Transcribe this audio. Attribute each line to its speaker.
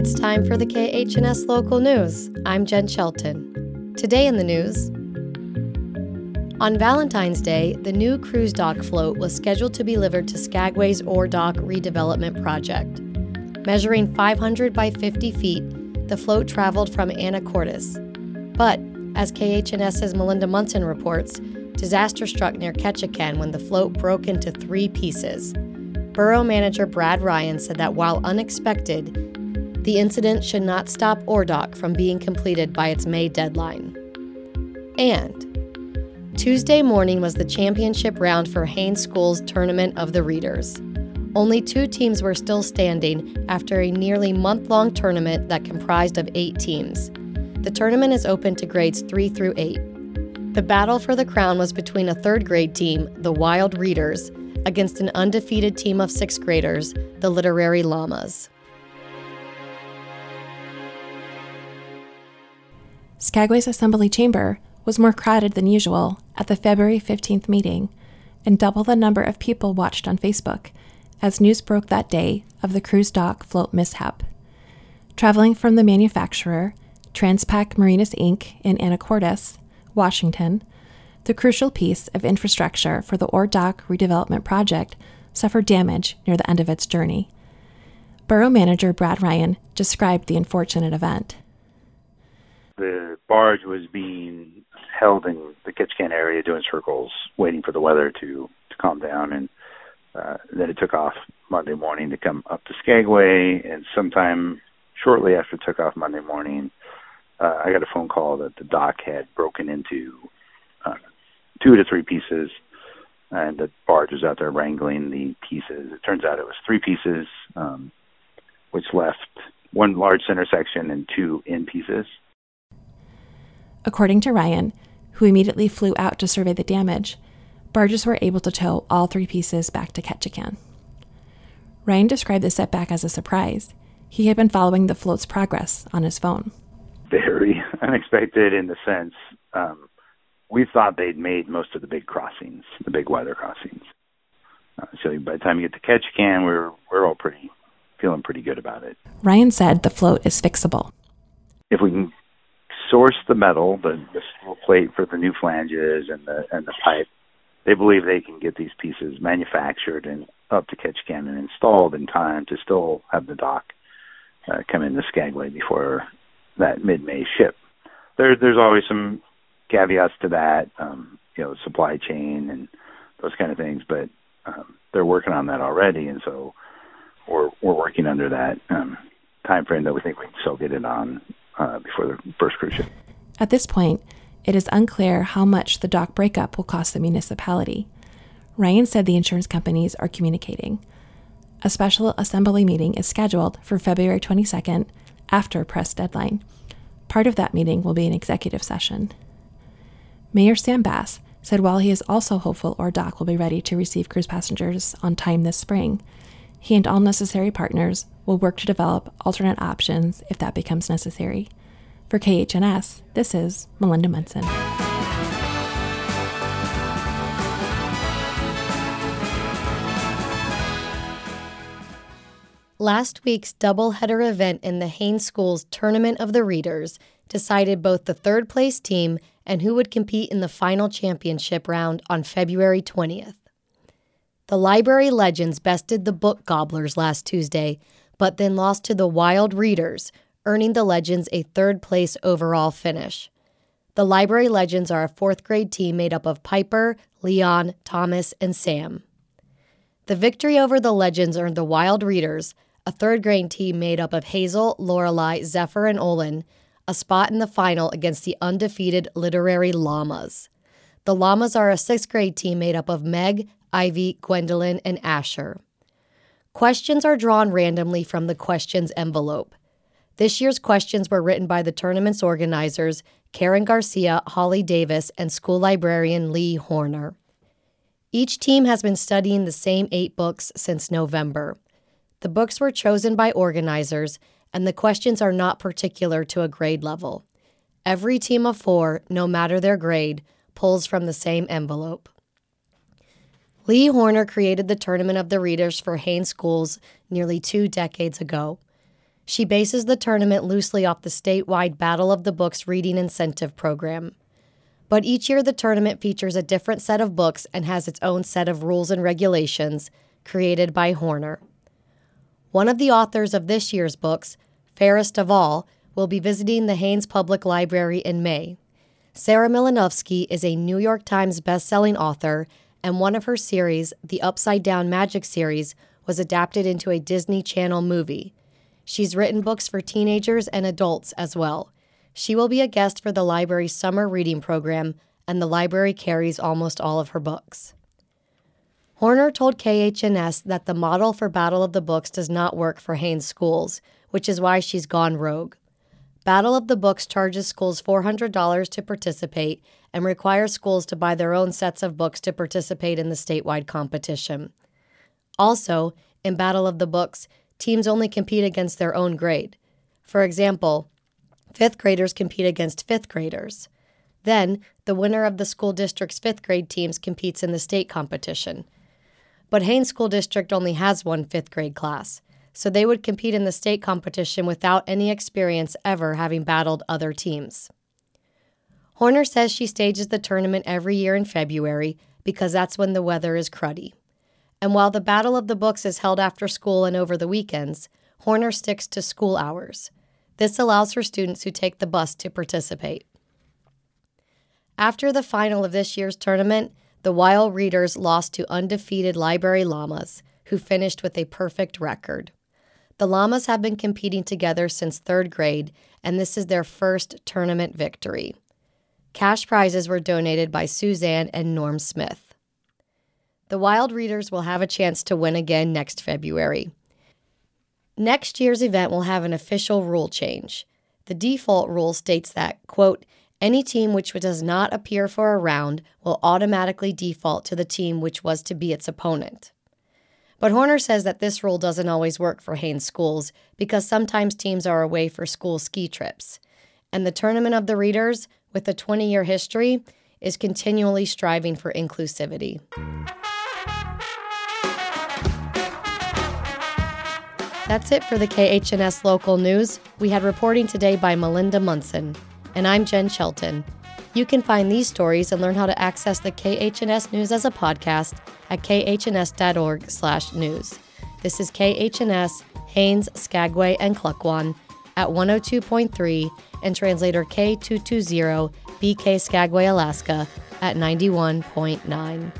Speaker 1: It's time for the KHNS local news. I'm Jen Shelton. Today in the news, on Valentine's Day, the new cruise dock float was scheduled to be delivered to Skagway's Ore Dock redevelopment project. Measuring 500 by 50 feet, the float traveled from Anacortes. But, as KHNS's Melinda Munson reports, disaster struck near Ketchikan when the float broke into three pieces. Borough manager Brad Ryan said that while unexpected, the incident should not stop Ore Dock from being completed by its May deadline. And Tuesday morning was the championship round for Haines School's Tournament of the Readers. Only two teams were still standing after a nearly month long tournament that comprised of eight teams. The tournament is open to grades 3 through 8. The battle for the crown was between a third grade team, the Wild Readers, against an undefeated team of sixth graders, the Literary Llamas.
Speaker 2: Skagway's Assembly Chamber was more crowded than usual at the February 15th meeting, and double the number of people watched on Facebook as news broke that day of the cruise dock float mishap. Traveling from the manufacturer, Transpac Marinas Inc. in Anacortes, Washington, the crucial piece of infrastructure for the Ore Dock redevelopment project suffered damage near the end of its journey. Borough manager Brad Ryan described the unfortunate event
Speaker 3: the barge was being held in the Ketchikan area doing circles, waiting for the weather to to calm down, and uh, then it took off Monday morning to come up to Skagway, and sometime shortly after it took off Monday morning, uh, I got a phone call that the dock had broken into uh, two to three pieces, and the barge was out there wrangling the pieces. It turns out it was three pieces, um, which left one large center section and two in pieces.
Speaker 2: According to Ryan, who immediately flew out to survey the damage, barges were able to tow all three pieces back to Ketchikan. Ryan described the setback as a surprise. He had been following the float's progress on his phone.
Speaker 3: Very unexpected in the sense um, we thought they'd made most of the big crossings, the big weather crossings. Uh, so by the time you get to Ketchikan, we're we're all pretty feeling pretty good about it.
Speaker 2: Ryan said the float is fixable.
Speaker 3: If we can source the metal, the, the steel plate for the new flanges and the and the pipe. They believe they can get these pieces manufactured and up to Ketchikan and installed in time to still have the dock uh, come into Skagway before that mid-May ship. There, there's always some caveats to that, um, you know, supply chain and those kind of things, but um, they're working on that already, and so we're we're working under that um, time frame that we think we can still get it on uh, before the first cruise ship.
Speaker 2: At this point, it is unclear how much the dock breakup will cost the municipality. Ryan said the insurance companies are communicating. A special assembly meeting is scheduled for February 22nd after press deadline. Part of that meeting will be an executive session. Mayor Sam Bass said while he is also hopeful Ore Dock will be ready to receive cruise passengers on time this spring, he and all necessary partners will work to develop alternate options if that becomes necessary. For KHNS, this is Melinda Munson.
Speaker 1: Last week's doubleheader event in the Haines School's Tournament of the Readers decided both the third place team and who would compete in the final championship round on February 20th. The Library Legends bested the Book Gobblers last Tuesday, but then lost to the Wild Readers, earning the Legends a third place overall finish. The Library Legends are a fourth grade team made up of Piper, Leon, Thomas, and Sam. The victory over the Legends earned the Wild Readers, a third grade team made up of Hazel, Lorelei, Zephyr, and Olin, a spot in the final against the undefeated Literary Llamas. The Llamas are a sixth grade team made up of Meg, Ivy, Gwendolyn, and Asher. Questions are drawn randomly from the questions envelope. This year's questions were written by the tournament's organizers, Karen Garcia, Holly Davis, and school librarian Lee Horner. Each team has been studying the same eight books since November. The books were chosen by organizers, and the questions are not particular to a grade level. Every team of four, no matter their grade, pulls from the same envelope. Lee Horner created the Tournament of the Readers for Haines Schools nearly two decades ago. She bases the tournament loosely off the statewide Battle of the Books reading incentive program. But each year, the tournament features a different set of books and has its own set of rules and regulations created by Horner. One of the authors of this year's books, Fairest of All, will be visiting the Haines Public Library in May. Sarah Mlynowski is a New York Times bestselling author, and one of her series, the Upside Down Magic series, was adapted into a Disney Channel movie. She's written books for teenagers and adults as well. She will be a guest for the library's summer reading program, and the library carries almost all of her books. Horner told KHNS that the model for Battle of the Books does not work for Haines schools, which is why she's gone rogue. Battle of the Books charges schools $400 to participate and requires schools to buy their own sets of books to participate in the statewide competition. Also, in Battle of the Books, teams only compete against their own grade. For example, fifth graders compete against fifth graders. Then, the winner of the school district's fifth grade teams competes in the state competition. But Haines School District only has one fifth grade class, so they would compete in the state competition without any experience ever having battled other teams. Horner says she stages the tournament every year in February because that's when the weather is cruddy. And while the Battle of the Books is held after school and over the weekends, Horner sticks to school hours. This allows for students who take the bus to participate. After the final of this year's tournament, the Wild Readers lost to undefeated Library Llamas, who finished with a perfect record. The Llamas have been competing together since third grade, and this is their first tournament victory. Cash prizes were donated by Suzanne and Norm Smith. The Wild Readers will have a chance to win again next February. Next year's event will have an official rule change. The default rule states that, quote, any team which does not appear for a round will automatically default to the team which was to be its opponent. But Horner says that this rule doesn't always work for Haines schools because sometimes teams are away for school ski trips. And the Tournament of the Readers, with a 20 year history, is continually striving for inclusivity. That's it for the KHNS local news. We had reporting today by Melinda Munson. And I'm Jen Shelton. You can find these stories and learn how to access the KHNS news as a podcast at khns.org/news. This is KHNS, Haines, Skagway, and Klukwan at 102.3 and translator K220 BK Skagway, Alaska at 91.9.